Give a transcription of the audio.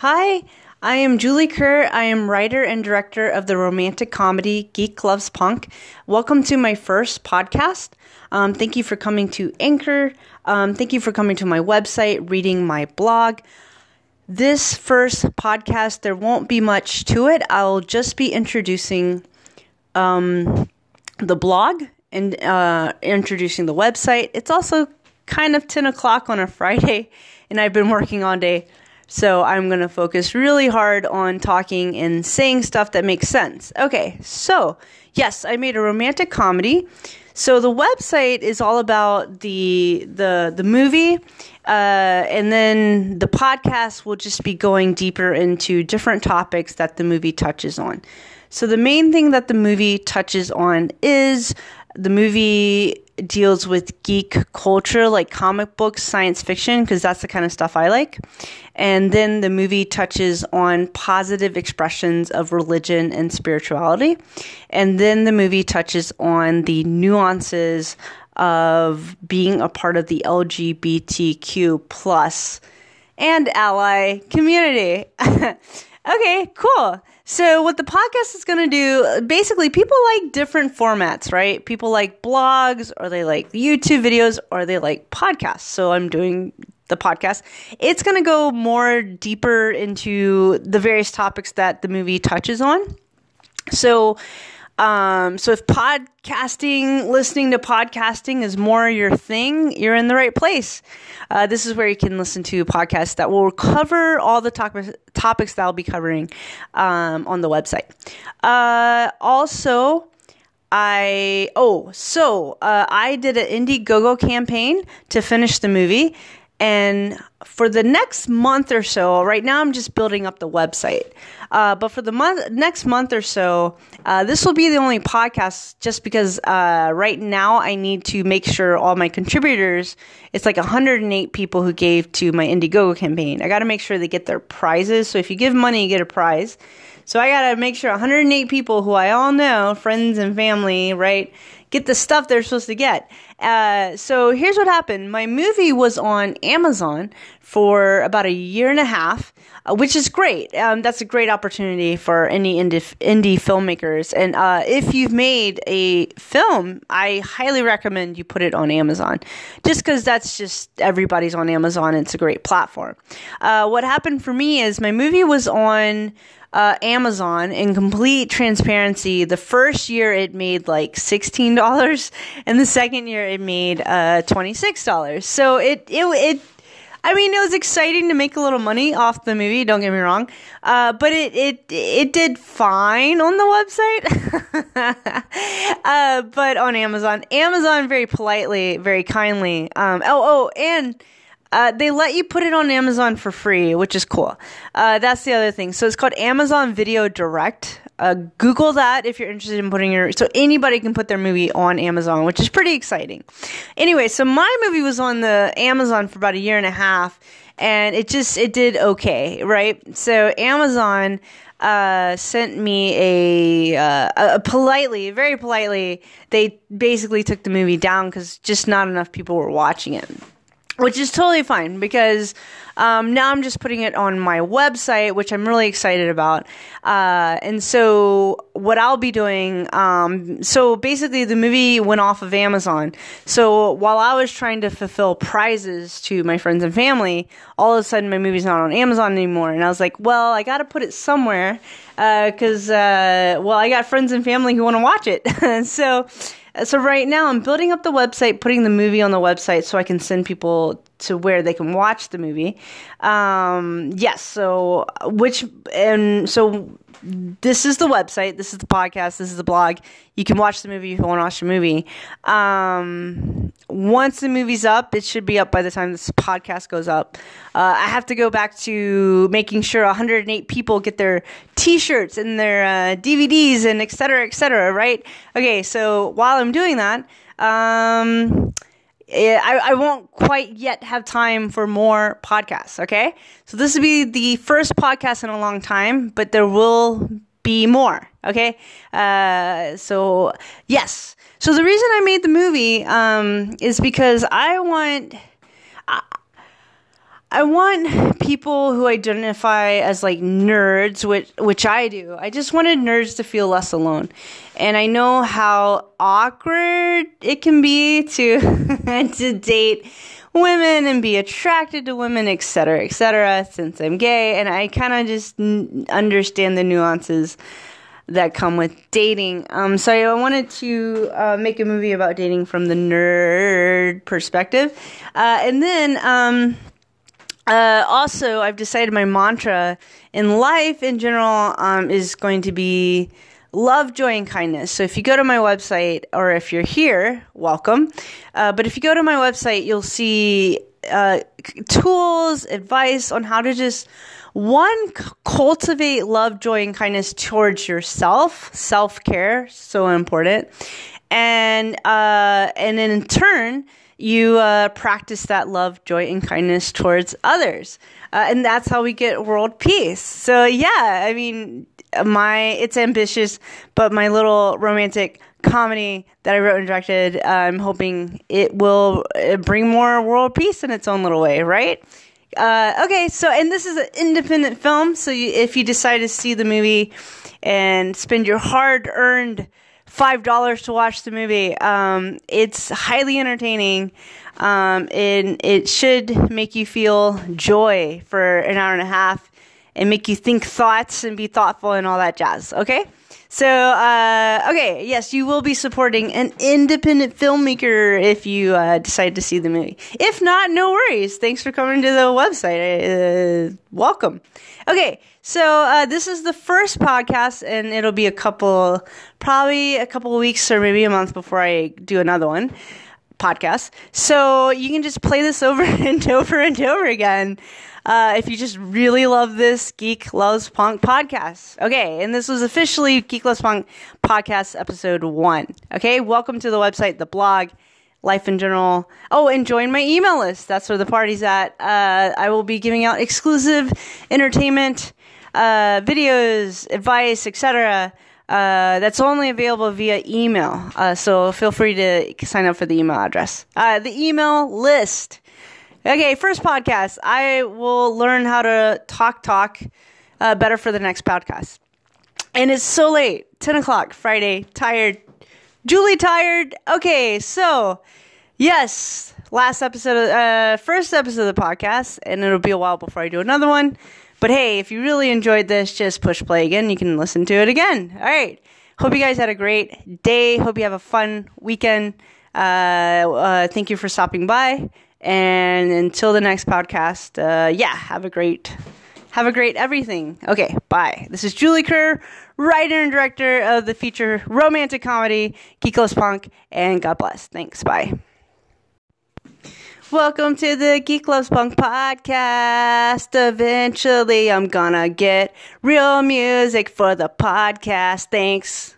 Hi, I am Julie Kerr. I am writer and director of the romantic comedy Geek Loves Punk. Welcome to my first podcast. Um, thank you for coming to Anchor. Um, thank you for coming to my website, reading my blog. This first podcast, there won't be much to it. I'll just be introducing um, the blog and uh, introducing the website. It's also kind of 10 o'clock on a Friday, and I've been working all day. So I'm going to focus really hard on talking and saying stuff that makes sense. Okay, so yes, I made a romantic comedy. So the website is all about the the the movie, uh, and then the podcast will just be going deeper into different topics that the movie touches on. So the main thing that the movie touches on is the movie deals with geek culture, like comic books, science fiction, because that's the kind of stuff I like. And then the movie touches on positive expressions of religion and spirituality. And then the movie touches on the nuances of being a part of the LGBTQ plus and ally community. okay, cool. So, what the podcast is going to do, basically, people like different formats, right? People like blogs, or they like YouTube videos, or they like podcasts. So, I'm doing the podcast. It's going to go more deeper into the various topics that the movie touches on. So, um, so if podcasting, listening to podcasting is more your thing, you're in the right place. Uh, this is where you can listen to podcasts that will cover all the topics that I'll be covering um, on the website. Uh, also, I oh so uh, I did an Indiegogo campaign to finish the movie, and for the next month or so, right now I'm just building up the website. Uh, but for the month, next month or so, uh, this will be the only podcast just because uh, right now I need to make sure all my contributors, it's like 108 people who gave to my Indiegogo campaign. I got to make sure they get their prizes. So if you give money, you get a prize. So I got to make sure 108 people who I all know, friends and family, right, get the stuff they're supposed to get. Uh, so here's what happened. My movie was on Amazon for about a year and a half, uh, which is great. Um, that's a great opportunity for any indie, indie filmmakers. And uh, if you've made a film, I highly recommend you put it on Amazon, just because that's just everybody's on Amazon. It's a great platform. Uh, what happened for me is my movie was on uh, Amazon in complete transparency. The first year it made like $16 and the second year it made uh, $26. So it, it, it, I mean, it was exciting to make a little money off the movie. Don't get me wrong, uh, but it it it did fine on the website. uh, but on Amazon, Amazon very politely, very kindly. Um, oh, oh, and uh, they let you put it on Amazon for free, which is cool. Uh, that's the other thing. So it's called Amazon Video Direct. Uh, Google that if you're interested in putting your. So anybody can put their movie on Amazon, which is pretty exciting. Anyway, so my movie was on the Amazon for about a year and a half, and it just it did okay, right? So Amazon uh, sent me a, uh, a, politely, very politely, they basically took the movie down because just not enough people were watching it which is totally fine because um, now I'm just putting it on my website, which I'm really excited about. Uh, and so, what I'll be doing, um, so basically, the movie went off of Amazon. So, while I was trying to fulfill prizes to my friends and family, all of a sudden, my movie's not on Amazon anymore. And I was like, well, I got to put it somewhere because, uh, uh, well, I got friends and family who want to watch it. so, so right now I'm building up the website, putting the movie on the website so I can send people to where they can watch the movie. Um, yes, so which and so this is the website, this is the podcast, this is the blog. You can watch the movie if you want to watch the movie. Um, once the movie's up, it should be up by the time this podcast goes up. Uh, I have to go back to making sure 108 people get their T-shirts and their uh, DVDs and et cetera, et cetera. Right? Okay. So while I'm doing that, um, I, I won't quite yet have time for more podcasts. Okay. So this will be the first podcast in a long time, but there will be more. Okay. Uh, so yes. So the reason I made the movie um, is because I want. I, I want people who identify as like nerds, which which I do. I just wanted nerds to feel less alone. And I know how awkward it can be to to date women and be attracted to women, etc., etc. Since I'm gay, and I kind of just n- understand the nuances that come with dating. Um, so I wanted to uh, make a movie about dating from the nerd perspective, uh, and then. Um, uh, also, I've decided my mantra in life in general um, is going to be love, joy, and kindness. So if you go to my website, or if you're here, welcome. Uh, but if you go to my website, you'll see uh, tools, advice on how to just one cultivate love, joy, and kindness towards yourself. Self care, so important, and uh, and in turn you uh, practice that love, joy, and kindness towards others. Uh, and that's how we get world peace. So, yeah, I mean, my it's ambitious, but my little romantic comedy that I wrote and directed, uh, I'm hoping it will uh, bring more world peace in its own little way, right? Uh, okay, so and this is an independent film, so you, if you decide to see the movie and spend your hard-earned five dollars to watch the movie, um, it's highly entertaining. Um, and it should make you feel joy for an hour and a half and make you think thoughts and be thoughtful and all that jazz. Okay? So, uh, okay, yes, you will be supporting an independent filmmaker if you uh, decide to see the movie. If not, no worries. Thanks for coming to the website. Uh, welcome. Okay, so uh, this is the first podcast, and it'll be a couple, probably a couple weeks or maybe a month before I do another one podcast. So you can just play this over and over and over again. Uh, if you just really love this Geek Loves Punk podcast. Okay, and this was officially Geek Loves Punk podcast episode one. Okay, welcome to the website, the blog, life in general. Oh, and join my email list. That's where the party's at. Uh, I will be giving out exclusive entertainment, uh, videos, advice, etc. Uh, that's only available via email. Uh, so feel free to sign up for the email address. Uh, the email list. Okay, first podcast. I will learn how to talk talk uh, better for the next podcast. And it's so late. 10 o'clock, Friday. Tired. Julie tired. Okay, so yes, last episode, of, uh, first episode of the podcast, and it'll be a while before I do another one. But hey, if you really enjoyed this, just push play again. You can listen to it again. All right. Hope you guys had a great day. Hope you have a fun weekend. Uh, uh, thank you for stopping by. And until the next podcast, uh, yeah, have a great, have a great everything. Okay, bye. This is Julie Kerr, writer and director of the feature romantic comedy Geek Loves Punk, and God bless. Thanks. Bye. Welcome to the Geek Loves Punk podcast. Eventually, I'm gonna get real music for the podcast. Thanks.